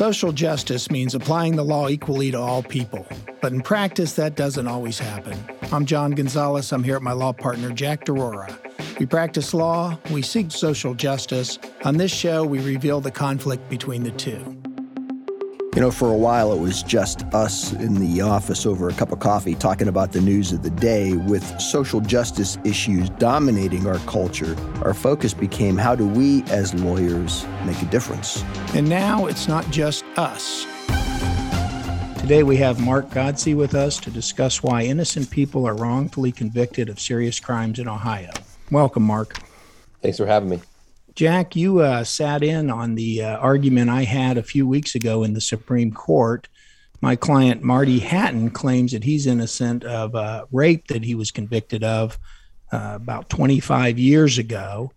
Social justice means applying the law equally to all people, but in practice, that doesn't always happen. I'm John Gonzalez. I'm here at my law partner, Jack DeRora. We practice law, we seek social justice. On this show, we reveal the conflict between the two. You know, for a while it was just us in the office over a cup of coffee talking about the news of the day. With social justice issues dominating our culture, our focus became how do we as lawyers make a difference? And now it's not just us. Today we have Mark Godsey with us to discuss why innocent people are wrongfully convicted of serious crimes in Ohio. Welcome, Mark. Thanks for having me. Jack, you uh, sat in on the uh, argument I had a few weeks ago in the Supreme Court. My client, Marty Hatton, claims that he's innocent of uh, rape that he was convicted of uh, about 25 years ago.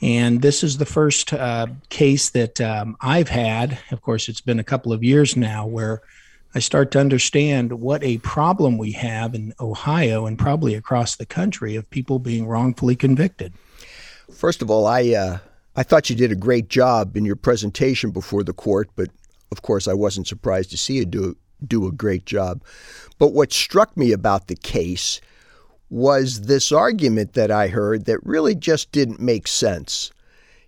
And this is the first uh, case that um, I've had. Of course, it's been a couple of years now where I start to understand what a problem we have in Ohio and probably across the country of people being wrongfully convicted. First of all, I uh, I thought you did a great job in your presentation before the court, but of course, I wasn't surprised to see you do do a great job. But what struck me about the case was this argument that I heard that really just didn't make sense.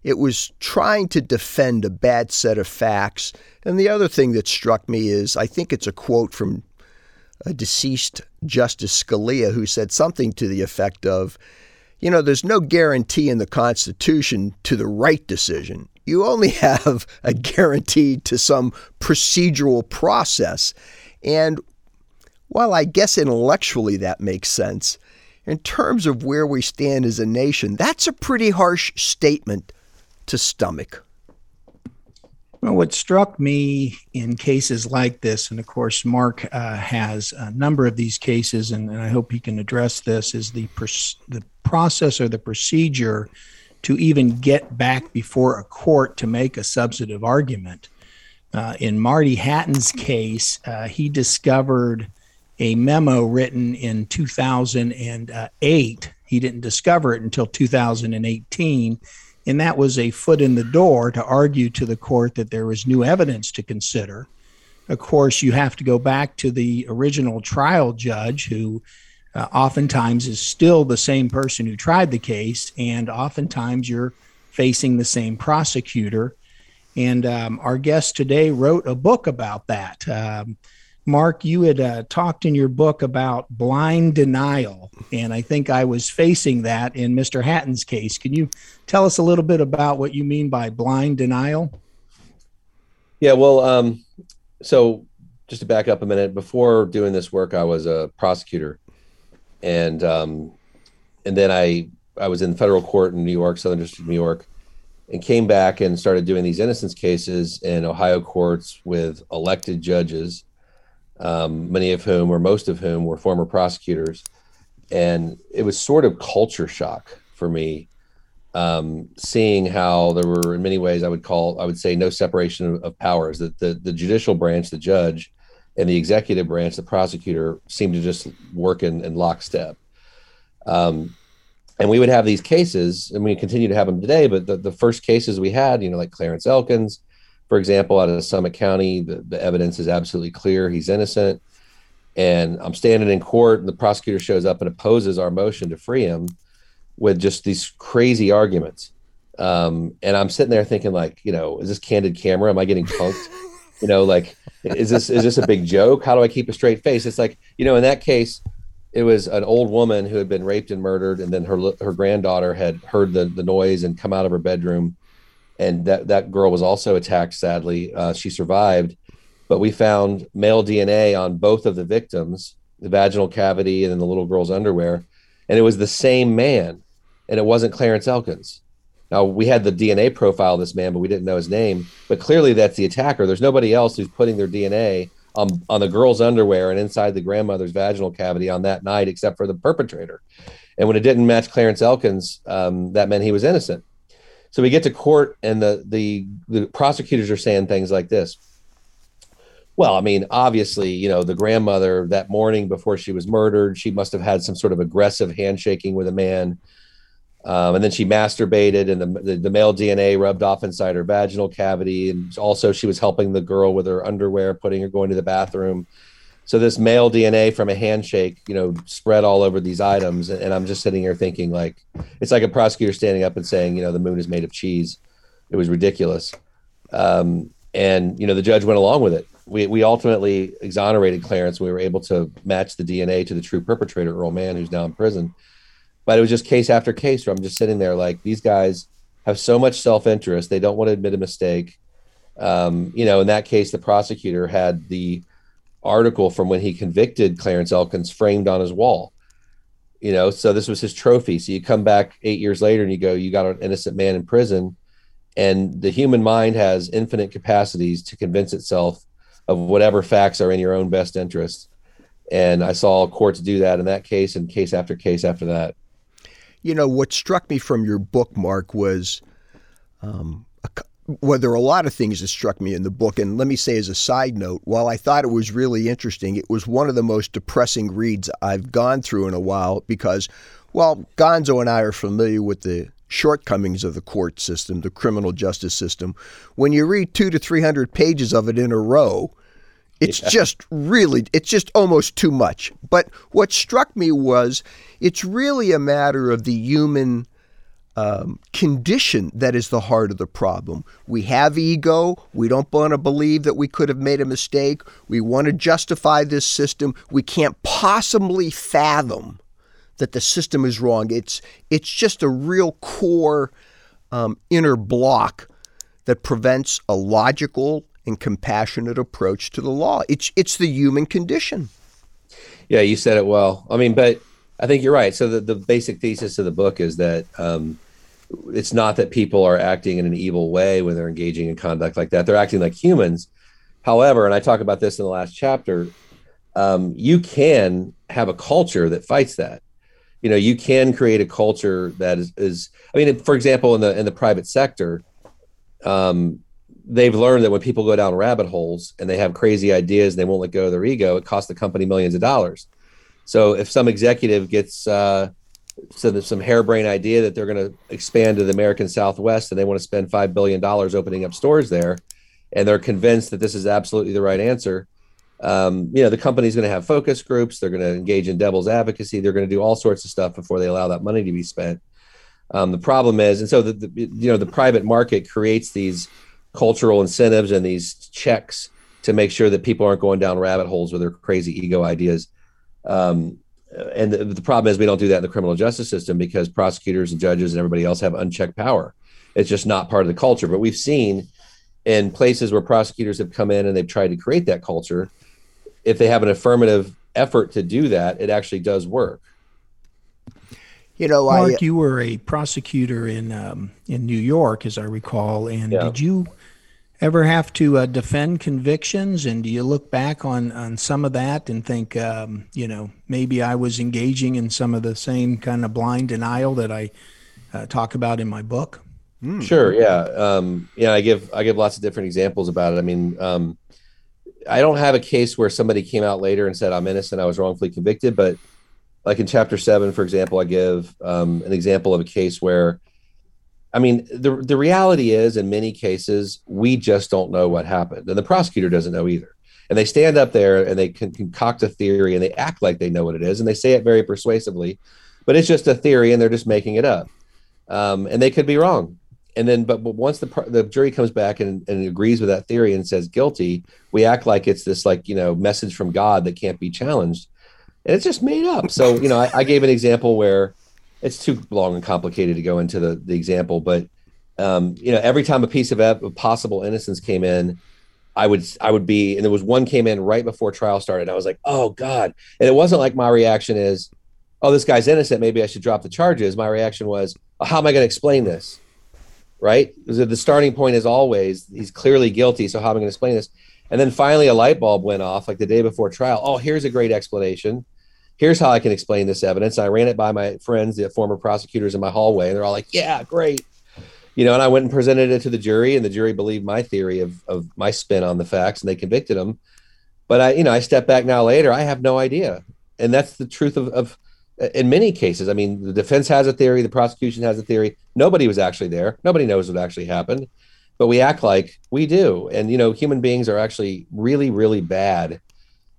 It was trying to defend a bad set of facts. And the other thing that struck me is I think it's a quote from a deceased Justice Scalia who said something to the effect of, you know, there's no guarantee in the Constitution to the right decision. You only have a guarantee to some procedural process. And while I guess intellectually that makes sense, in terms of where we stand as a nation, that's a pretty harsh statement to stomach. Well, what struck me in cases like this, and of course, Mark uh, has a number of these cases, and, and, I hope he can address this, is the pers- the process or the procedure to even get back before a court to make a substantive argument. Uh, in Marty Hatton's case, uh, he discovered a memo written in 2008. He didn't discover it until 2018 and that was a foot in the door to argue to the court that there was new evidence to consider. Of course, you have to go back to the original trial judge, who uh, oftentimes is still the same person who tried the case, and oftentimes you're facing the same prosecutor. And um, our guest today wrote a book about that. Um, Mark, you had uh, talked in your book about blind denial, and I think I was facing that in Mr. Hatton's case. Can you tell us a little bit about what you mean by blind denial? Yeah, well, um, so just to back up a minute, before doing this work, I was a prosecutor, and um, and then I I was in federal court in New York, Southern District of New York, and came back and started doing these innocence cases in Ohio courts with elected judges um, many of whom, or most of whom, were former prosecutors. And it was sort of culture shock for me, um, seeing how there were, in many ways, I would call, I would say, no separation of, of powers. That the, the judicial branch, the judge, and the executive branch, the prosecutor, seemed to just work in, in lockstep. Um, and we would have these cases, and we continue to have them today. But the, the first cases we had, you know, like Clarence Elkins, for example, out of Summit County, the, the evidence is absolutely clear. He's innocent. And I'm standing in court, and the prosecutor shows up and opposes our motion to free him with just these crazy arguments. Um, and I'm sitting there thinking, like, you know, is this candid camera? Am I getting punked? you know, like, is this is this a big joke? How do I keep a straight face? It's like, you know, in that case, it was an old woman who had been raped and murdered, and then her her granddaughter had heard the the noise and come out of her bedroom and that that girl was also attacked. Sadly, uh, she survived, but we found male DNA on both of the victims, the vaginal cavity and then the little girl's underwear, and it was the same man, and it wasn't Clarence Elkins. Now we had the DNA profile of this man, but we didn't know his name. But clearly, that's the attacker. There's nobody else who's putting their DNA on on the girl's underwear and inside the grandmother's vaginal cavity on that night, except for the perpetrator. And when it didn't match Clarence Elkins, um, that meant he was innocent. So we get to court, and the the the prosecutors are saying things like this. Well, I mean, obviously, you know, the grandmother that morning before she was murdered, she must have had some sort of aggressive handshaking with a man. Um, and then she masturbated, and the, the, the male DNA rubbed off inside her vaginal cavity. And also, she was helping the girl with her underwear, putting her going to the bathroom. So this male DNA from a handshake, you know, spread all over these items. And, I'm just sitting here thinking, like, it's like a prosecutor standing up and saying, you know, the moon is made of cheese. It was ridiculous. Um, and you know, the judge went along with it. We we ultimately exonerated Clarence. We were able to match the DNA to the true perpetrator, Earl Mann, who's now in prison but it was just case after case where I'm just sitting there like these guys have so much self interest. They don't want to admit a mistake. Um, you know, in that case, the prosecutor had the article from when he convicted Clarence Elkins framed on his wall. You know, so this was his trophy. So you come back eight years later and you go, you got an innocent man in prison. And the human mind has infinite capacities to convince itself of whatever facts are in your own best interest. And I saw courts do that in that case and case after case after that. You know, what struck me from your book, Mark, was um, a, well, there are a lot of things that struck me in the book. And let me say, as a side note, while I thought it was really interesting, it was one of the most depressing reads I've gone through in a while because, well, Gonzo and I are familiar with the shortcomings of the court system, the criminal justice system. When you read two to 300 pages of it in a row, it's yeah. just really, it's just almost too much. But what struck me was it's really a matter of the human um, condition that is the heart of the problem. We have ego. We don't want to believe that we could have made a mistake. We want to justify this system. We can't possibly fathom that the system is wrong. It's it's just a real core um, inner block that prevents a logical and compassionate approach to the law. It's it's the human condition. Yeah, you said it well. I mean, but I think you're right. So the, the basic thesis of the book is that um, it's not that people are acting in an evil way when they're engaging in conduct like that. They're acting like humans. However, and I talk about this in the last chapter, um, you can have a culture that fights that. You know, you can create a culture that is, is I mean, for example, in the in the private sector, um, they've learned that when people go down rabbit holes and they have crazy ideas and they won't let go of their ego, it costs the company millions of dollars. So if some executive gets uh, some, some harebrained idea that they're going to expand to the American Southwest and they want to spend five billion dollars opening up stores there, and they're convinced that this is absolutely the right answer, um, you know the company's going to have focus groups. They're going to engage in devil's advocacy. They're going to do all sorts of stuff before they allow that money to be spent. Um, the problem is, and so the, the you know the private market creates these cultural incentives and these checks to make sure that people aren't going down rabbit holes with their crazy ego ideas. Um, and the, the, problem is we don't do that in the criminal justice system because prosecutors and judges and everybody else have unchecked power. It's just not part of the culture. But we've seen in places where prosecutors have come in and they've tried to create that culture, if they have an affirmative effort to do that, it actually does work. You know, Mark, I, you were a prosecutor in um, in New York, as I recall, and yeah. did you ever have to uh, defend convictions? And do you look back on on some of that and think, um, you know, maybe I was engaging in some of the same kind of blind denial that I uh, talk about in my book? Mm. Sure. Yeah. Um, yeah. I give I give lots of different examples about it. I mean, um, I don't have a case where somebody came out later and said I'm innocent, I was wrongfully convicted, but like in chapter seven, for example, I give um, an example of a case where I mean, the the reality is, in many cases, we just don't know what happened, and the prosecutor doesn't know either. And they stand up there and they can concoct a theory and they act like they know what it is, and they say it very persuasively, but it's just a theory and they're just making it up, um, and they could be wrong. And then, but, but once the the jury comes back and, and agrees with that theory and says guilty, we act like it's this like you know message from God that can't be challenged, and it's just made up. So you know, I, I gave an example where it's too long and complicated to go into the, the example, but um, you know, every time a piece of, possible innocence came in, I would I would be, and there was one came in right before trial started. I was like, oh god, and it wasn't like my reaction is, oh, this guy's innocent. Maybe I should drop the charges. My reaction was, oh, how am I going to explain this? Right? The starting point is always he's clearly guilty. So how am I going to explain this? And then finally, a light bulb went off, like the day before trial. Oh, here's a great explanation here's how I can explain this evidence. I ran it by my friends, the former prosecutors in my hallway, and they're all like, yeah, great. You know, and I went and presented it to the jury, and the jury believed my theory of, of my spin on the facts, and they convicted him. But I, you know, I step back now later, I have no idea. And that's the truth of, of in many cases, I mean, the defense has a theory, the prosecution has a theory. Nobody was actually there. Nobody knows what actually happened, but we act like we do. And you know, human beings are actually really, really bad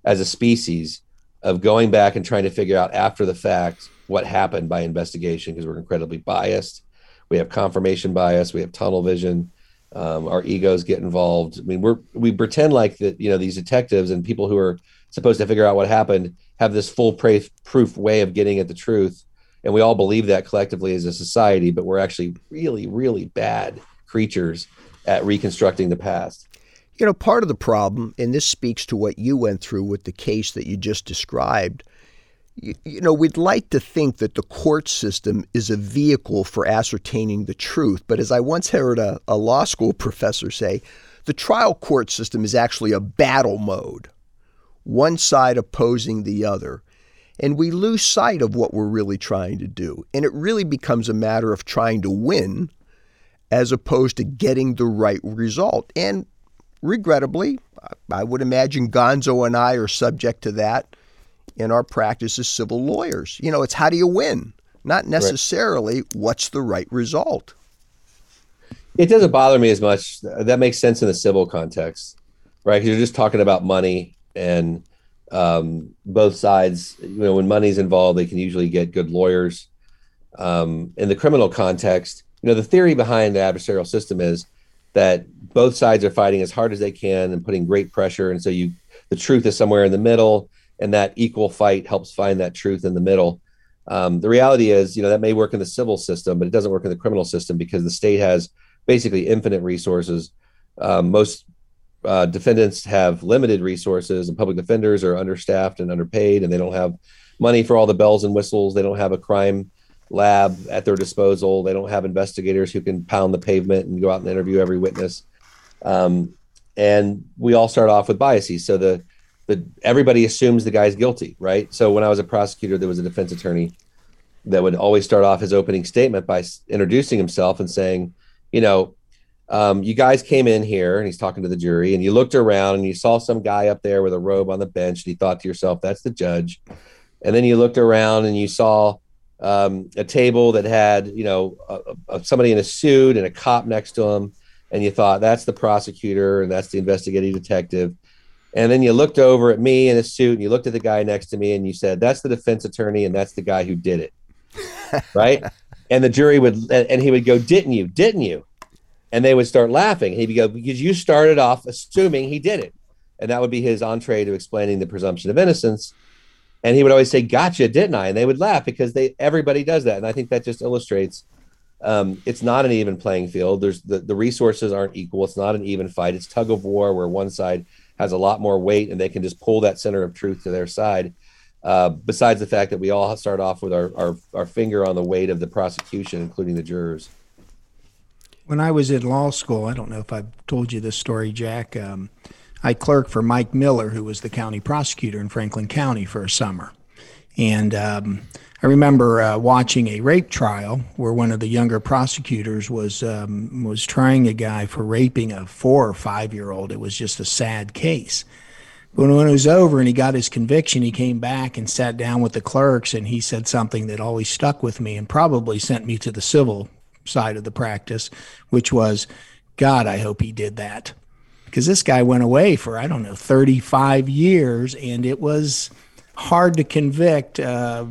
as a species of going back and trying to figure out after the fact what happened by investigation because we're incredibly biased. We have confirmation bias. We have tunnel vision. Um, our egos get involved. I mean, we're we pretend like that. You know, these detectives and people who are supposed to figure out what happened have this full proof way of getting at the truth, and we all believe that collectively as a society. But we're actually really, really bad creatures at reconstructing the past. You know, part of the problem, and this speaks to what you went through with the case that you just described you, you know, we'd like to think that the court system is a vehicle for ascertaining the truth. But as I once heard a, a law school professor say, the trial court system is actually a battle mode, one side opposing the other. And we lose sight of what we're really trying to do. And it really becomes a matter of trying to win as opposed to getting the right result. And regrettably, I would imagine Gonzo and I are subject to that in our practice as civil lawyers. You know, it's how do you win, not necessarily right. what's the right result. It doesn't bother me as much. That makes sense in the civil context, right? Because you're just talking about money and um, both sides. You know, when money's involved, they can usually get good lawyers. Um, in the criminal context, you know, the theory behind the adversarial system is that both sides are fighting as hard as they can and putting great pressure, and so you the truth is somewhere in the middle and that equal fight helps find that truth in the middle. Um, the reality is, you know, that may work in the civil system, but it doesn't work in the criminal system because the state has basically infinite resources. Um, most uh, defendants have limited resources, and public defenders are understaffed and underpaid, and they don't have money for all the bells and whistles. They don't have a crime lab at their disposal. They don't have investigators who can pound the pavement and go out and interview every witness. Um, and we all start off with biases. So the the everybody assumes the guy's guilty, right? So when I was a prosecutor, there was a defense attorney that would always start off his opening statement by introducing himself and saying, you know, um, you guys came in here and he's talking to the jury and you looked around and you saw some guy up there with a robe on the bench and you thought to yourself, that's the judge. And then you looked around and you saw um, a table that had, you know, a, a, somebody in a suit and a cop next to him. And you thought that's the prosecutor and that's the investigating detective. And then you looked over at me in a suit and you looked at the guy next to me and you said, That's the defense attorney and that's the guy who did it. right. And the jury would, and he would go, Didn't you? Didn't you? And they would start laughing. He'd go, Because you started off assuming he did it. And that would be his entree to explaining the presumption of innocence. And he would always say, Gotcha, didn't I? And they would laugh because they everybody does that. And I think that just illustrates um, it's not an even playing field. There's the, the resources aren't equal. It's not an even fight. It's tug of war where one side has a lot more weight and they can just pull that center of truth to their side. Uh, besides the fact that we all start off with our, our, our finger on the weight of the prosecution, including the jurors. When I was in law school, I don't know if I've told you this story, Jack. Um, I clerked for Mike Miller, who was the county prosecutor in Franklin County for a summer. And um, I remember uh, watching a rape trial where one of the younger prosecutors was um, was trying a guy for raping a four or five year old. It was just a sad case. But when it was over and he got his conviction, he came back and sat down with the clerks and he said something that always stuck with me and probably sent me to the civil side of the practice, which was, God, I hope he did that. Because this guy went away for, I don't know, 35 years and it was hard to convict uh,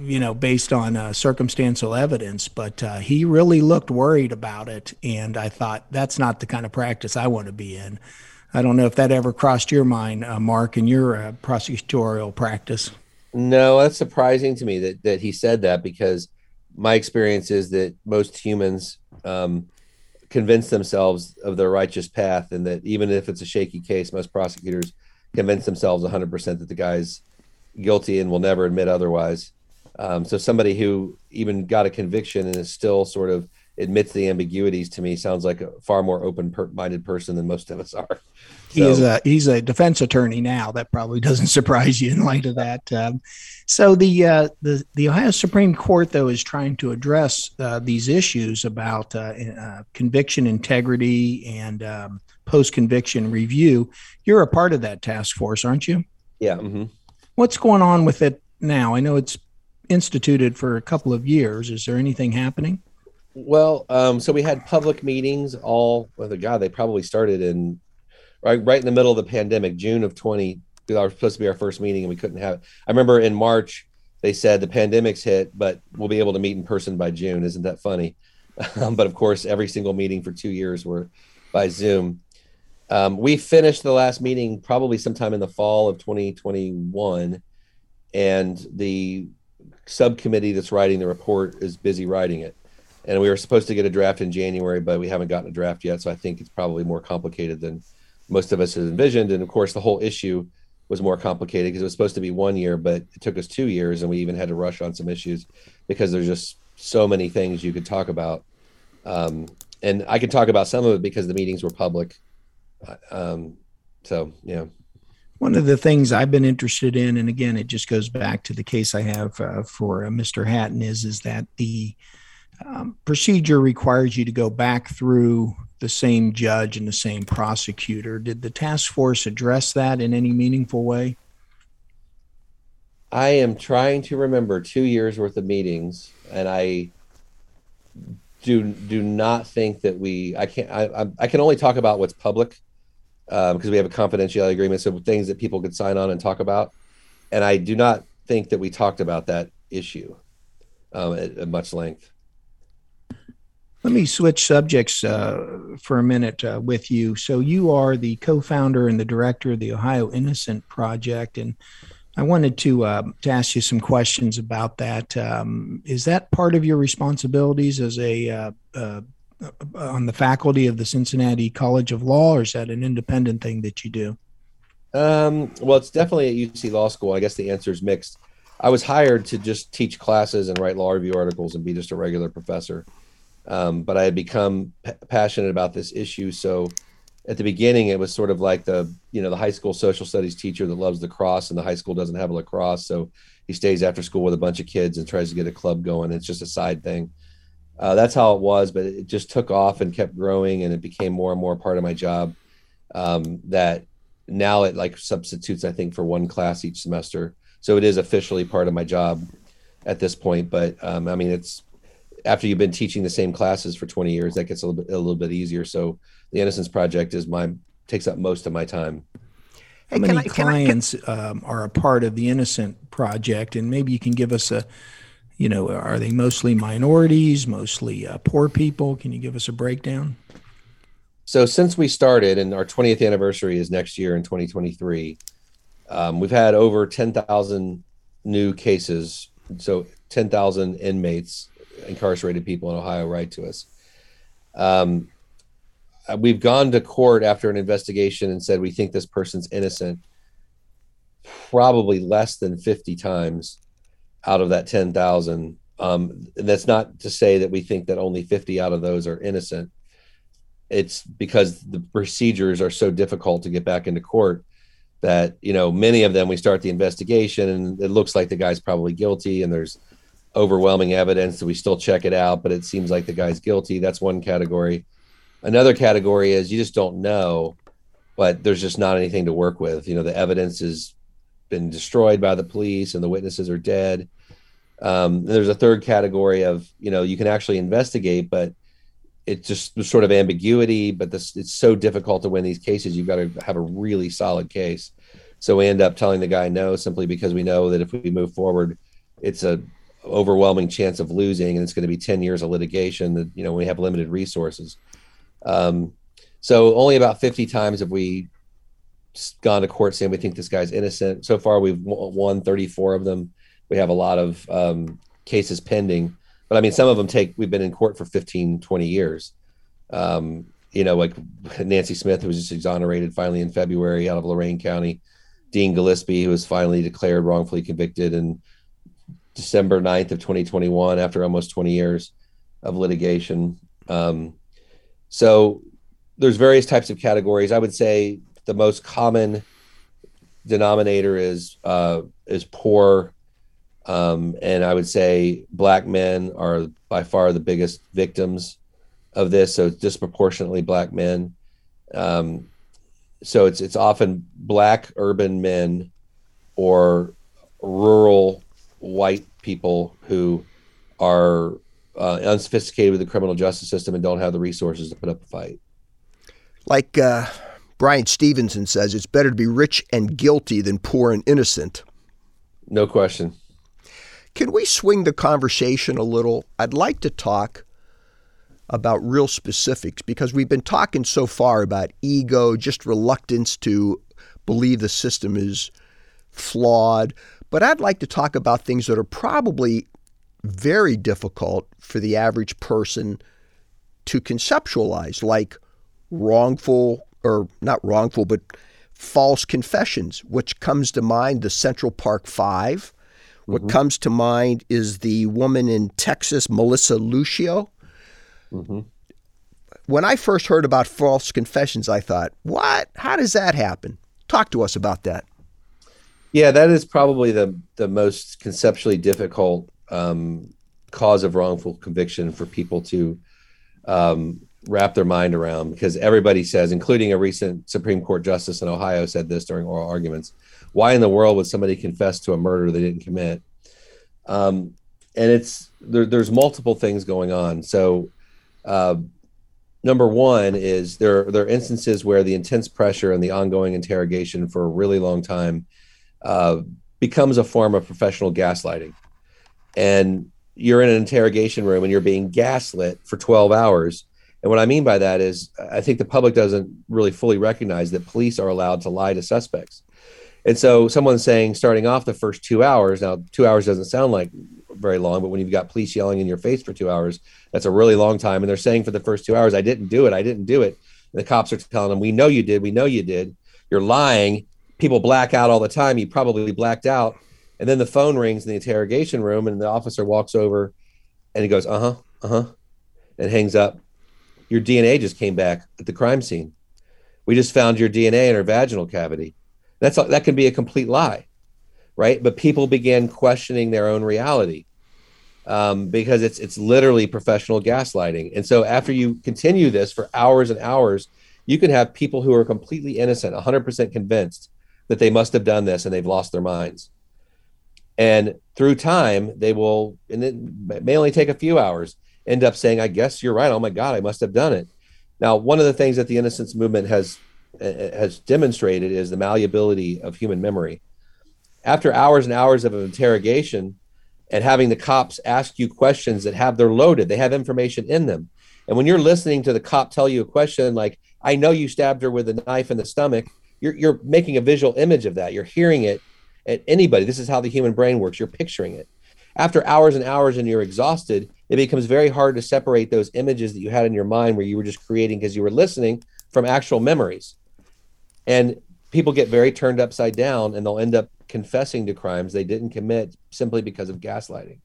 you know, based on uh, circumstantial evidence, but uh, he really looked worried about it. And I thought, that's not the kind of practice I want to be in. I don't know if that ever crossed your mind, uh, Mark, in your uh, prosecutorial practice. No, that's surprising to me that, that he said that because my experience is that most humans um, convince themselves of their righteous path, and that even if it's a shaky case, most prosecutors convince themselves 100% that the guy's guilty and will never admit otherwise. Um, so somebody who even got a conviction and is still sort of admits the ambiguities to me sounds like a far more open-minded person than most of us are. So, he is a he's a defense attorney now. That probably doesn't surprise you in light of that. Um, so the uh, the the Ohio Supreme Court though is trying to address uh, these issues about uh, uh conviction integrity and um, post conviction review. You're a part of that task force, aren't you? Yeah. Mm-hmm. What's going on with it now? I know it's instituted for a couple of years. Is there anything happening? Well, um, so we had public meetings all. Well, God, they probably started in right right in the middle of the pandemic, June of twenty. That was supposed to be our first meeting, and we couldn't have. It. I remember in March they said the pandemic's hit, but we'll be able to meet in person by June. Isn't that funny? Um, but of course, every single meeting for two years were by Zoom. Um, we finished the last meeting probably sometime in the fall of 2021, and the subcommittee that's writing the report is busy writing it. And we were supposed to get a draft in January, but we haven't gotten a draft yet. So I think it's probably more complicated than most of us had envisioned. And of course, the whole issue was more complicated because it was supposed to be one year, but it took us two years, and we even had to rush on some issues because there's just so many things you could talk about. Um, and I could talk about some of it because the meetings were public. Uh, um, so yeah. One of the things I've been interested in, and again, it just goes back to the case I have uh, for uh, Mr. Hatton, is is that the um, procedure requires you to go back through the same judge and the same prosecutor. Did the task force address that in any meaningful way? I am trying to remember two years worth of meetings, and I do do not think that we. I can't. I I can only talk about what's public because um, we have a confidentiality agreement, so things that people could sign on and talk about. And I do not think that we talked about that issue um, at, at much length. Let me switch subjects uh, for a minute uh, with you. So, you are the co founder and the director of the Ohio Innocence Project. And I wanted to, uh, to ask you some questions about that. Um, is that part of your responsibilities as a uh, uh, on the faculty of the Cincinnati College of Law, or is that an independent thing that you do? Um, well, it's definitely at UC Law School. I guess the answer is mixed. I was hired to just teach classes and write law review articles and be just a regular professor. Um, but I had become p- passionate about this issue. So at the beginning, it was sort of like the you know the high school social studies teacher that loves lacrosse, and the high school doesn't have a lacrosse, so he stays after school with a bunch of kids and tries to get a club going. It's just a side thing. Uh, that's how it was, but it just took off and kept growing, and it became more and more part of my job. Um, that now it like substitutes, I think, for one class each semester. So it is officially part of my job at this point. But um, I mean, it's after you've been teaching the same classes for 20 years, that gets a little bit, a little bit easier. So the Innocence Project is my takes up most of my time. How many I, clients I, can... um, are a part of the Innocence Project, and maybe you can give us a, you know, are they mostly minorities, mostly uh, poor people? Can you give us a breakdown? So since we started, and our 20th anniversary is next year in 2023, um, we've had over 10,000 new cases. So 10,000 inmates incarcerated people in Ohio write to us. Um, we've gone to court after an investigation and said we think this person's innocent probably less than 50 times out of that 10,000. Um, that's not to say that we think that only 50 out of those are innocent. It's because the procedures are so difficult to get back into court that, you know, many of them we start the investigation and it looks like the guy's probably guilty and there's overwhelming evidence. that we still check it out, but it seems like the guy's guilty. That's one category. Another category is you just don't know, but there's just not anything to work with. You know, the evidence has been destroyed by the police and the witnesses are dead. Um, there's a third category of, you know, you can actually investigate, but it's just sort of ambiguity. But this, it's so difficult to win these cases. You've got to have a really solid case. So we end up telling the guy no simply because we know that if we move forward, it's a overwhelming chance of losing and it's going to be 10 years of litigation that you know we have limited resources um, so only about 50 times have we gone to court saying we think this guy's innocent so far we've won 34 of them we have a lot of um, cases pending but i mean some of them take we've been in court for 15 20 years um, you know like nancy smith who was just exonerated finally in february out of lorain county dean gillespie who was finally declared wrongfully convicted in December 9th of 2021 after almost 20 years of litigation. Um, so there's various types of categories. I would say the most common denominator is uh, is poor, um, and I would say black men are by far the biggest victims of this. So it's disproportionately black men. Um, so it's it's often black urban men or rural white people who are uh, unsophisticated with the criminal justice system and don't have the resources to put up a fight. Like uh, Bryan Stevenson says, it's better to be rich and guilty than poor and innocent. No question. Can we swing the conversation a little? I'd like to talk about real specifics because we've been talking so far about ego, just reluctance to believe the system is flawed. But I'd like to talk about things that are probably very difficult for the average person to conceptualize, like wrongful, or not wrongful, but false confessions, which comes to mind the Central Park Five. What mm-hmm. comes to mind is the woman in Texas, Melissa Lucio. Mm-hmm. When I first heard about false confessions, I thought, what? How does that happen? Talk to us about that. Yeah, that is probably the the most conceptually difficult um, cause of wrongful conviction for people to um, wrap their mind around because everybody says, including a recent Supreme Court justice in Ohio, said this during oral arguments. Why in the world would somebody confess to a murder they didn't commit? Um, and it's there, there's multiple things going on. So, uh, number one is there there are instances where the intense pressure and the ongoing interrogation for a really long time uh, becomes a form of professional gaslighting and you're in an interrogation room and you're being gaslit for 12 hours. And what I mean by that is, I think the public doesn't really fully recognize that police are allowed to lie to suspects. And so, someone's saying, starting off the first two hours, now, two hours doesn't sound like very long, but when you've got police yelling in your face for two hours, that's a really long time. And they're saying for the first two hours, I didn't do it. I didn't do it. And the cops are telling them, We know you did. We know you did. You're lying. People black out all the time. You probably blacked out. And then the phone rings in the interrogation room, and the officer walks over and he goes, Uh huh, uh huh, and hangs up. Your DNA just came back at the crime scene. We just found your DNA in her vaginal cavity. That's that can be a complete lie, right? But people began questioning their own reality um, because it's it's literally professional gaslighting. And so after you continue this for hours and hours, you can have people who are completely innocent, 100% convinced that they must have done this and they've lost their minds. And through time, they will, and it may only take a few hours, end up saying, I guess you're right. Oh my God, I must have done it. Now, one of the things that the innocence movement has has demonstrated is the malleability of human memory. After hours and hours of interrogation and having the cops ask you questions that have they're loaded, they have information in them. And when you're listening to the cop tell you a question like, I know you stabbed her with a knife in the stomach, you're, you're making a visual image of that. You're hearing it at anybody. This is how the human brain works. You're picturing it. After hours and hours and you're exhausted, it becomes very hard to separate those images that you had in your mind where you were just creating because you were listening from actual memories. And people get very turned upside down and they'll end up confessing to crimes they didn't commit simply because of gaslighting.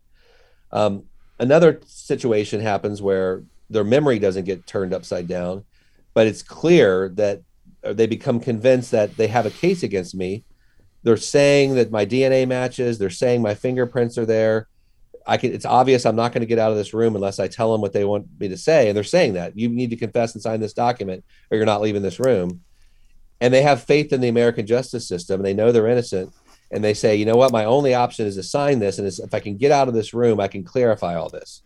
Um, another situation happens where their memory doesn't get turned upside down, but it's clear that they become convinced that they have a case against me they're saying that my DNA matches. They're saying my fingerprints are there. I can. It's obvious I'm not going to get out of this room unless I tell them what they want me to say. And they're saying that you need to confess and sign this document, or you're not leaving this room. And they have faith in the American justice system, and they know they're innocent. And they say, you know what, my only option is to sign this, and if I can get out of this room, I can clarify all this.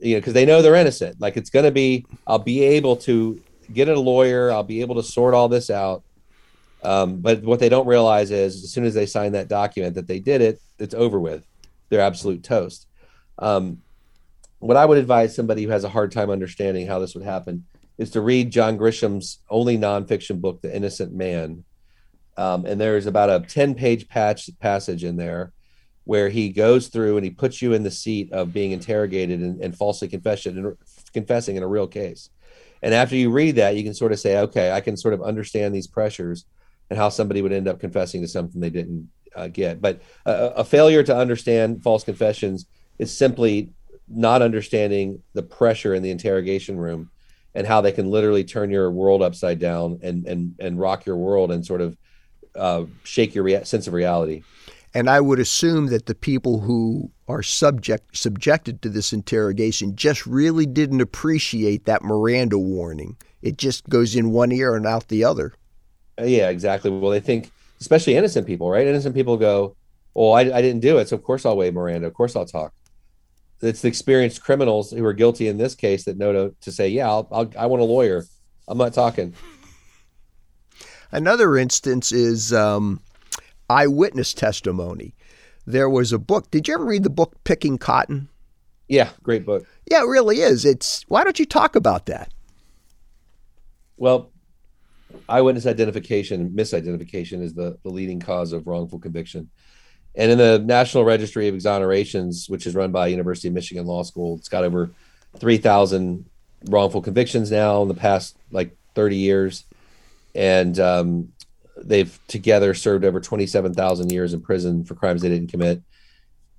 You know, because they know they're innocent. Like it's going to be, I'll be able to get a lawyer. I'll be able to sort all this out um, but what they don't realize is as soon as they sign that document that they did it, it's over with. They're absolute toast. Um, what I would advise somebody who has a hard time understanding how this would happen is to read John Grisham's only nonfiction book, The Innocent Man. Um, and there's about a 10 page patch passage in there where he goes through and he puts you in the seat of being interrogated and, and falsely and confessing in a real case. And after you read that, you can sort of say, okay, I can sort of understand these pressures and how somebody would end up confessing to something they didn't uh, get. But uh, a failure to understand false confessions is simply not understanding the pressure in the interrogation room and how they can literally turn your world upside down and and and rock your world and sort of uh, shake your rea- sense of reality. And I would assume that the people who are subject subjected to this interrogation just really didn't appreciate that Miranda warning. It just goes in one ear and out the other. Uh, yeah, exactly. Well, they think, especially innocent people, right? Innocent people go, Well, I, I didn't do it, so of course I'll waive Miranda. Of course I'll talk. It's the experienced criminals who are guilty in this case that know to, to say, yeah, I'll, I'll, I want a lawyer. I'm not talking. Another instance is um, eyewitness testimony. There was a book. Did you ever read the book Picking Cotton? Yeah, great book. Yeah, it really is. It's why don't you talk about that? Well, eyewitness identification, misidentification is the, the leading cause of wrongful conviction. And in the National Registry of Exonerations, which is run by University of Michigan Law School, it's got over 3,000 wrongful convictions now in the past like 30 years. And um, they've together served over 27,000 years in prison for crimes they didn't commit.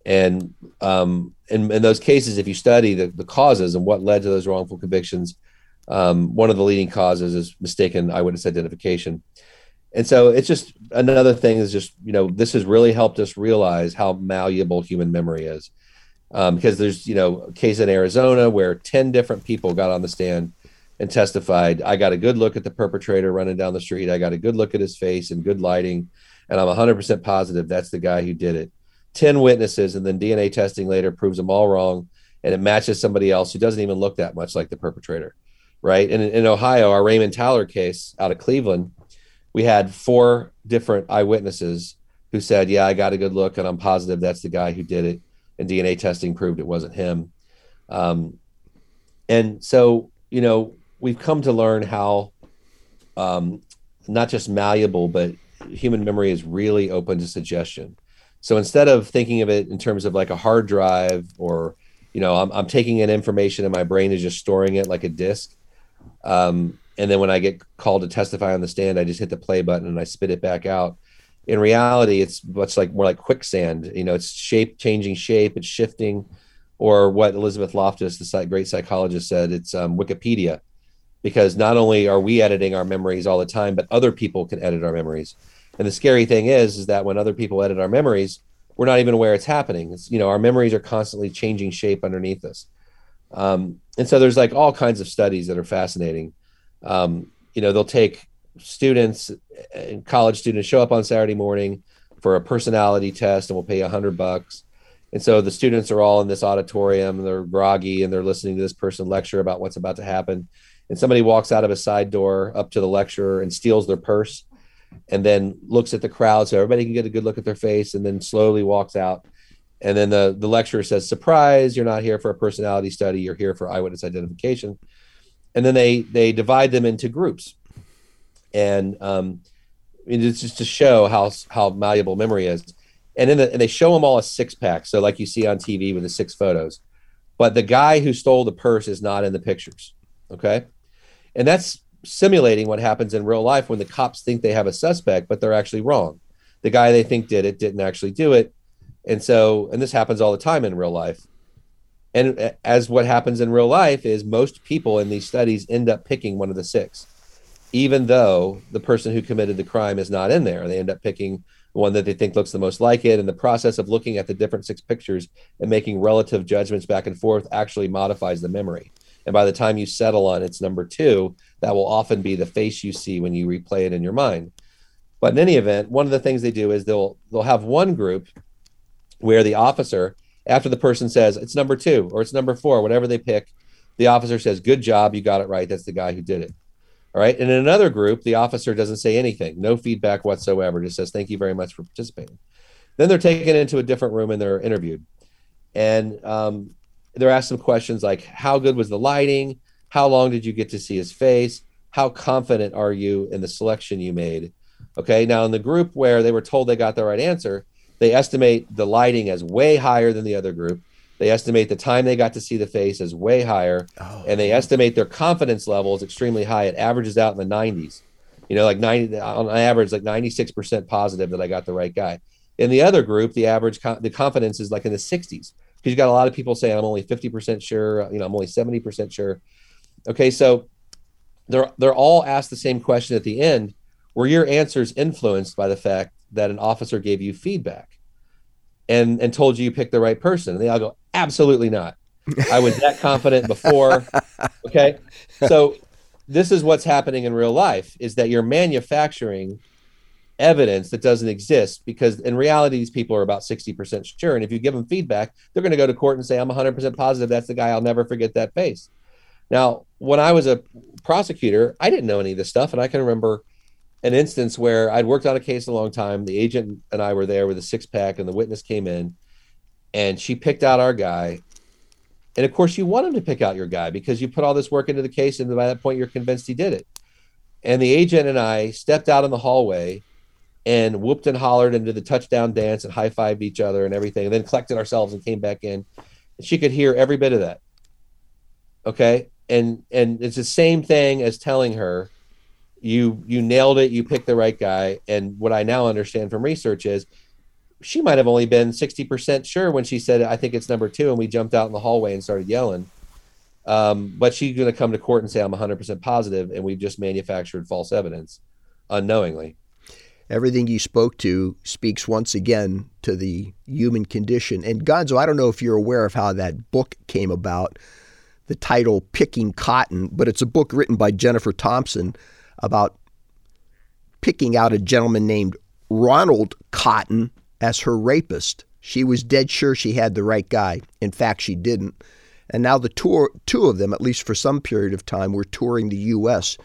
And um, in, in those cases, if you study the, the causes and what led to those wrongful convictions, um, one of the leading causes is mistaken eyewitness identification. And so it's just another thing is just, you know, this has really helped us realize how malleable human memory is. Um, because there's, you know, a case in Arizona where 10 different people got on the stand and testified. I got a good look at the perpetrator running down the street. I got a good look at his face and good lighting. And I'm 100% positive that's the guy who did it. 10 witnesses, and then DNA testing later proves them all wrong. And it matches somebody else who doesn't even look that much like the perpetrator. Right. And in, in Ohio, our Raymond Tyler case out of Cleveland, we had four different eyewitnesses who said, Yeah, I got a good look and I'm positive that's the guy who did it. And DNA testing proved it wasn't him. Um, and so, you know, we've come to learn how um, not just malleable, but human memory is really open to suggestion. So instead of thinking of it in terms of like a hard drive or, you know, I'm, I'm taking in information and my brain is just storing it like a disk. Um, and then when I get called to testify on the stand, I just hit the play button and I spit it back out. In reality, it's much like more like quicksand. You know, it's shape changing shape, it's shifting, or what Elizabeth Loftus, the great psychologist, said, it's um, Wikipedia because not only are we editing our memories all the time, but other people can edit our memories. And the scary thing is, is that when other people edit our memories, we're not even aware it's happening. It's, you know, our memories are constantly changing shape underneath us. Um, and so there's like all kinds of studies that are fascinating. Um, you know, they'll take students and college students show up on Saturday morning for a personality test and we'll pay a hundred bucks. And so the students are all in this auditorium and they're groggy and they're listening to this person lecture about what's about to happen. And somebody walks out of a side door up to the lecturer and steals their purse and then looks at the crowd so everybody can get a good look at their face and then slowly walks out. And then the, the lecturer says surprise you're not here for a personality study. You're here for eyewitness identification and then they they divide them into groups and um, it's just to show how how malleable memory is and then the, and they show them all a six pack so like you see on tv with the six photos but the guy who stole the purse is not in the pictures okay and that's simulating what happens in real life when the cops think they have a suspect, but they're actually wrong. The guy they think did it didn't actually do it. And so, and this happens all the time in real life. And uh, as what happens in real life is most people in these studies end up picking one of the six, even though the person who committed the crime is not in there. They end up picking one that they think looks the most like it. And the process of looking at the different six pictures and making relative judgments back and forth actually modifies the memory. And by the time you settle on its number two, that will often be the face you see when you replay it in your mind. But in any event, one of the things they do is they'll they'll have one group where the officer, after the person says it's number two or it's number four, whatever they pick, the officer says, Good job, you got it right. That's the guy who did it. All right. And in another group, the officer doesn't say anything, no feedback whatsoever, just says, Thank you very much for participating. Then they're taken into a different room and they're interviewed. And um, they're asked some questions like how good was the lighting how long did you get to see his face how confident are you in the selection you made okay now in the group where they were told they got the right answer they estimate the lighting as way higher than the other group. they estimate the time they got to see the face as way higher oh. and they estimate their confidence level is extremely high it averages out in the 90s you know like 90 on average like 96% positive that i got the right guy in the other group the average the confidence is like in the 60s because you got a lot of people saying I'm only 50% sure, you know, I'm only 70% sure. Okay, so they're they're all asked the same question at the end. Were your answers influenced by the fact that an officer gave you feedback and and told you you picked the right person? And they all go, absolutely not. I was that confident before. Okay. So this is what's happening in real life is that you're manufacturing evidence that doesn't exist because in reality these people are about 60% sure and if you give them feedback they're going to go to court and say i'm 100% positive that's the guy i'll never forget that face now when i was a prosecutor i didn't know any of this stuff and i can remember an instance where i'd worked on a case a long time the agent and i were there with a six pack and the witness came in and she picked out our guy and of course you want him to pick out your guy because you put all this work into the case and by that point you're convinced he did it and the agent and i stepped out in the hallway and whooped and hollered and did the touchdown dance and high fived each other and everything, and then collected ourselves and came back in. And she could hear every bit of that. Okay. And and it's the same thing as telling her you you nailed it, you picked the right guy. And what I now understand from research is she might have only been 60% sure when she said, I think it's number two, and we jumped out in the hallway and started yelling. Um, but she's going to come to court and say, I'm 100% positive, and we've just manufactured false evidence unknowingly everything you spoke to speaks once again to the human condition. And Gonzo, I don't know if you're aware of how that book came about, the title Picking Cotton, but it's a book written by Jennifer Thompson about picking out a gentleman named Ronald Cotton as her rapist. She was dead sure she had the right guy. In fact, she didn't. And now the tour, two of them, at least for some period of time, were touring the U.S.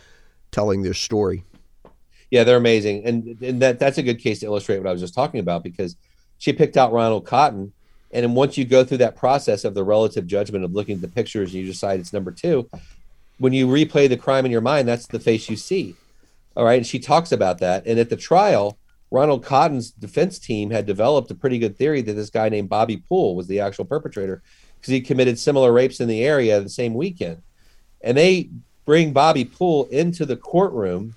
telling their story yeah, they're amazing, and and that that's a good case to illustrate what I was just talking about because she picked out Ronald Cotton, and then once you go through that process of the relative judgment of looking at the pictures and you decide it's number two, when you replay the crime in your mind, that's the face you see. All right, and she talks about that, and at the trial. Ronald Cotton's defense team had developed a pretty good theory that this guy named Bobby Poole was the actual perpetrator because he committed similar rapes in the area the same weekend. And they bring Bobby Poole into the courtroom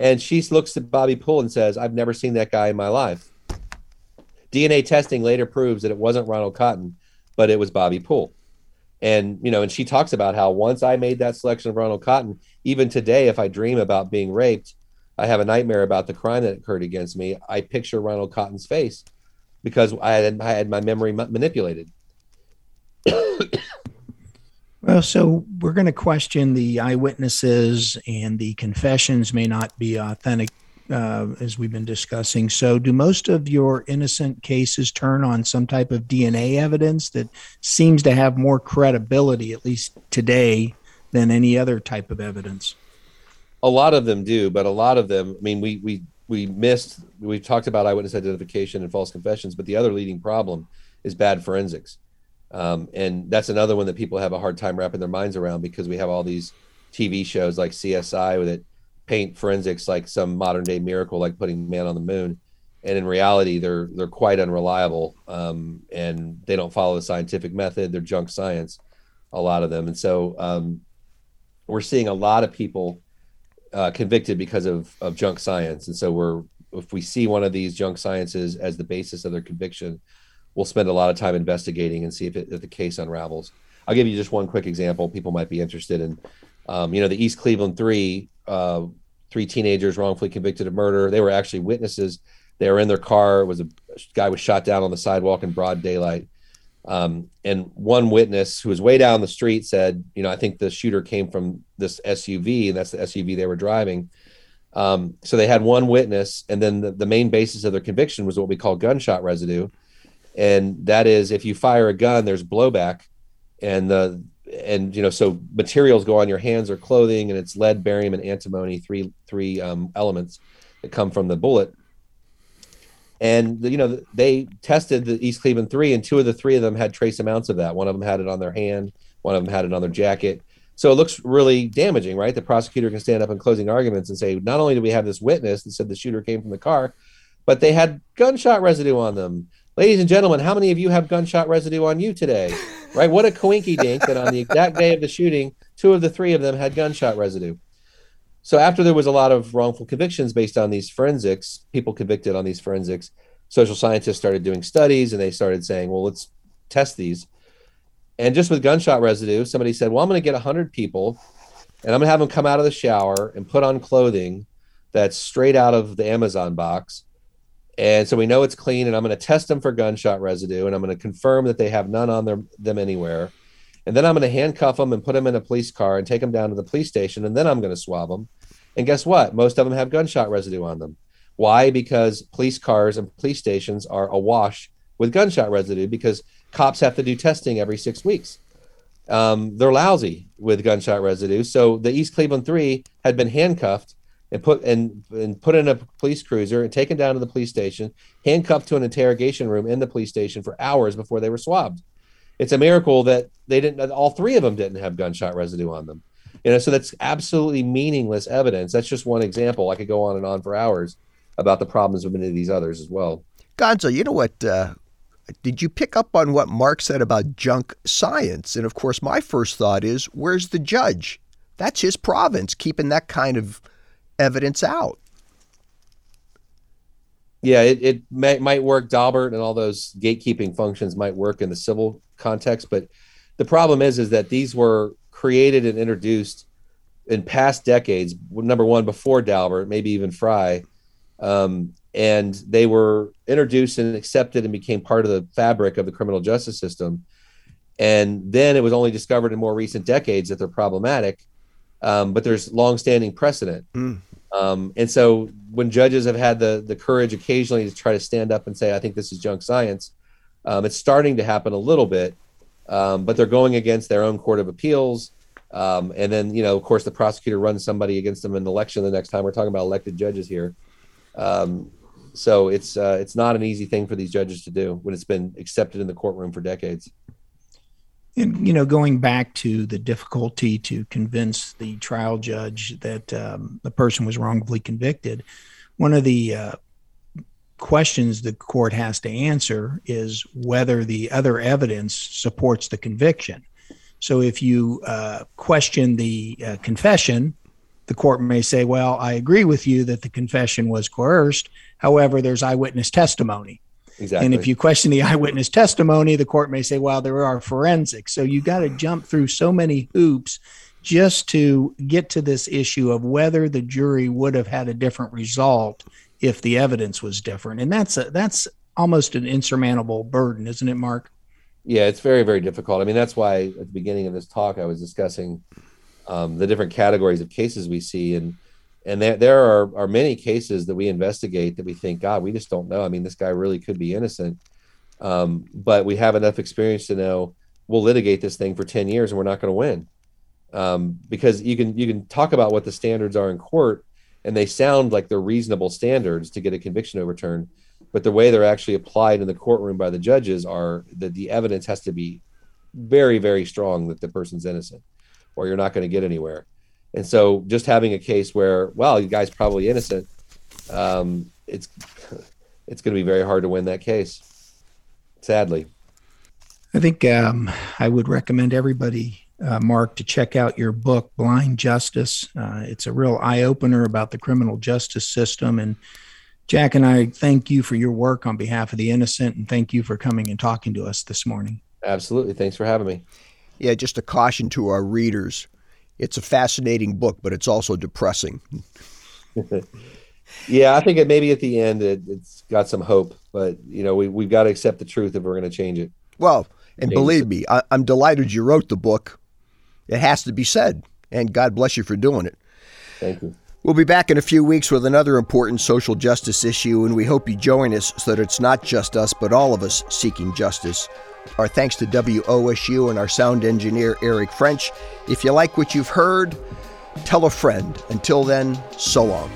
and she looks at Bobby Poole and says, I've never seen that guy in my life. DNA testing later proves that it wasn't Ronald Cotton, but it was Bobby Poole. And, you know, and she talks about how once I made that selection of Ronald Cotton, even today, if I dream about being raped, I have a nightmare about the crime that occurred against me. I picture Ronald Cotton's face because I had, I had my memory manipulated. Well, so we're going to question the eyewitnesses, and the confessions may not be authentic, uh, as we've been discussing. So, do most of your innocent cases turn on some type of DNA evidence that seems to have more credibility, at least today, than any other type of evidence? A lot of them do, but a lot of them, I mean, we we we missed. We talked about eyewitness identification and false confessions, but the other leading problem is bad forensics um, and that's another one that people have a hard time wrapping their minds around because we have all these TV shows like CSI that paint forensics like some modern day miracle, like putting man on the moon. And in reality, they're they're quite unreliable, um, and they don't follow the scientific method. They're junk science, a lot of them. And so um, we're seeing a lot of people uh, convicted because of of junk science. And so we're if we see one of these junk sciences as the basis of their conviction, we'll spend a lot of time investigating and see if, it, if the case unravels. I'll give you just one quick example people might be interested in. Um, you know, the East Cleveland three, uh, three teenagers wrongfully convicted of murder. They were actually witnesses. They were in their car. It was a guy was shot down on the sidewalk in broad daylight. Um, and one witness who was way down the street said, you know, I think the shooter came from this SUV, and that's the SUV they were driving. Um, so they had one witness, and then the, the main basis of their conviction was what we call gunshot residue and that is if you fire a gun, there's blowback, and the and you know so materials go on your hands or clothing, and it's lead, barium, and antimony, three three um, elements that come from the bullet. And you know they tested the East Cleveland three, and two of the three of them had trace amounts of that. One of them had it on their hand, one of them had it on their jacket. So it looks really damaging, right? The prosecutor can stand up in closing arguments and say, not only do we have this witness that said the shooter came from the car, but they had gunshot residue on them ladies and gentlemen, how many of you have gunshot residue on you today? Right? What a coinky dink that on the exact day of the shooting, two of the three of them had gunshot residue. So after there was a lot of wrongful convictions based on these forensics, people convicted on these forensics, social scientists started doing studies and they started saying, well, let's test these. And just with gunshot residue, somebody said, well, I'm going to get 100 people and I'm going to have them come out of the shower and put on clothing that's straight out of the Amazon box and so we know it's clean, and I'm going to test them for gunshot residue, and I'm going to confirm that they have none on their, them anywhere. And then I'm going to handcuff them and put them in a police car and take them down to the police station, and then I'm going to swab them. And guess what? Most of them have gunshot residue on them. Why? Because police cars and police stations are awash with gunshot residue because cops have to do testing every six weeks. Um, they're lousy with gunshot residue. So the East Cleveland Three had been handcuffed and put and, and put in a police cruiser and taken down to the police station, handcuffed to an interrogation room in the police station for hours before they were swabbed. It's a miracle that they didn't. All three of them didn't have gunshot residue on them. You know, so that's absolutely meaningless evidence. That's just one example. I could go on and on for hours about the problems with many of these others as well. Gonzo, you know what? Uh, did you pick up on what Mark said about junk science? And of course, my first thought is, where's the judge? That's his province, keeping that kind of evidence out. Yeah, it, it may, might work. Daubert and all those gatekeeping functions might work in the civil context, but the problem is, is that these were created and introduced in past decades. Number one, before Daubert, maybe even Frye, um, and they were introduced and accepted and became part of the fabric of the criminal justice system. And then it was only discovered in more recent decades that they're problematic. Um, but there's longstanding precedent. Mm. Um, and so when judges have had the the courage occasionally to try to stand up and say, "I think this is junk science," um, it's starting to happen a little bit, um, but they're going against their own court of appeals. Um, and then, you know, of course, the prosecutor runs somebody against them in the election the next time. We're talking about elected judges here. Um, so it's uh, it's not an easy thing for these judges to do when it's been accepted in the courtroom for decades. And you know, going back to the difficulty to convince the trial judge that um, the person was wrongfully convicted, one of the uh, questions the court has to answer is whether the other evidence supports the conviction. So if you uh, question the uh, confession, the court may say, "Well, I agree with you that the confession was coerced. However, there's eyewitness testimony." Exactly. And if you question the eyewitness testimony, the court may say, well, there are forensics. So you got to jump through so many hoops just to get to this issue of whether the jury would have had a different result if the evidence was different. And that's a, that's almost an insurmountable burden, isn't it, Mark? Yeah, it's very, very difficult. I mean, that's why at the beginning of this talk, I was discussing um, the different categories of cases we see. And and there, there are, are many cases that we investigate that we think god we just don't know. I mean this guy really could be innocent. Um, but we have enough experience to know we'll litigate this thing for 10 years and we're not going to win. Um, because you can you can talk about what the standards are in court and they sound like they're reasonable standards to get a conviction overturned but the way they're actually applied in the courtroom by the judges are that the evidence has to be very very strong that the person's innocent or you're not going to get anywhere and so just having a case where, well, you guy's probably innocent, um, it's it's going to be very hard to win that case. Sadly. I think um, I would recommend everybody, uh, Mark, to check out your book, Blind Justice. Uh, it's a real eye opener about the criminal justice system. And Jack and I thank you for your work on behalf of the innocent, and thank you for coming and talking to us this morning. Absolutely. Thanks for having me. Yeah, just a caution to our readers it's a fascinating book, but it's also depressing. yeah, I think it maybe at the end it, has got some hope, but you know we we've got to accept the truth if we're going to change it. Well, and believe me, I, I'm delighted you wrote the book. It has to be said, and God bless you for doing it. Thank you. We'll be back in a few weeks with another important social justice issue, and we hope you join us so that it's not just us, but all of us seeking justice. Our thanks to WOSU and our sound engineer, Eric French. If you like what you've heard, tell a friend. Until then, so long.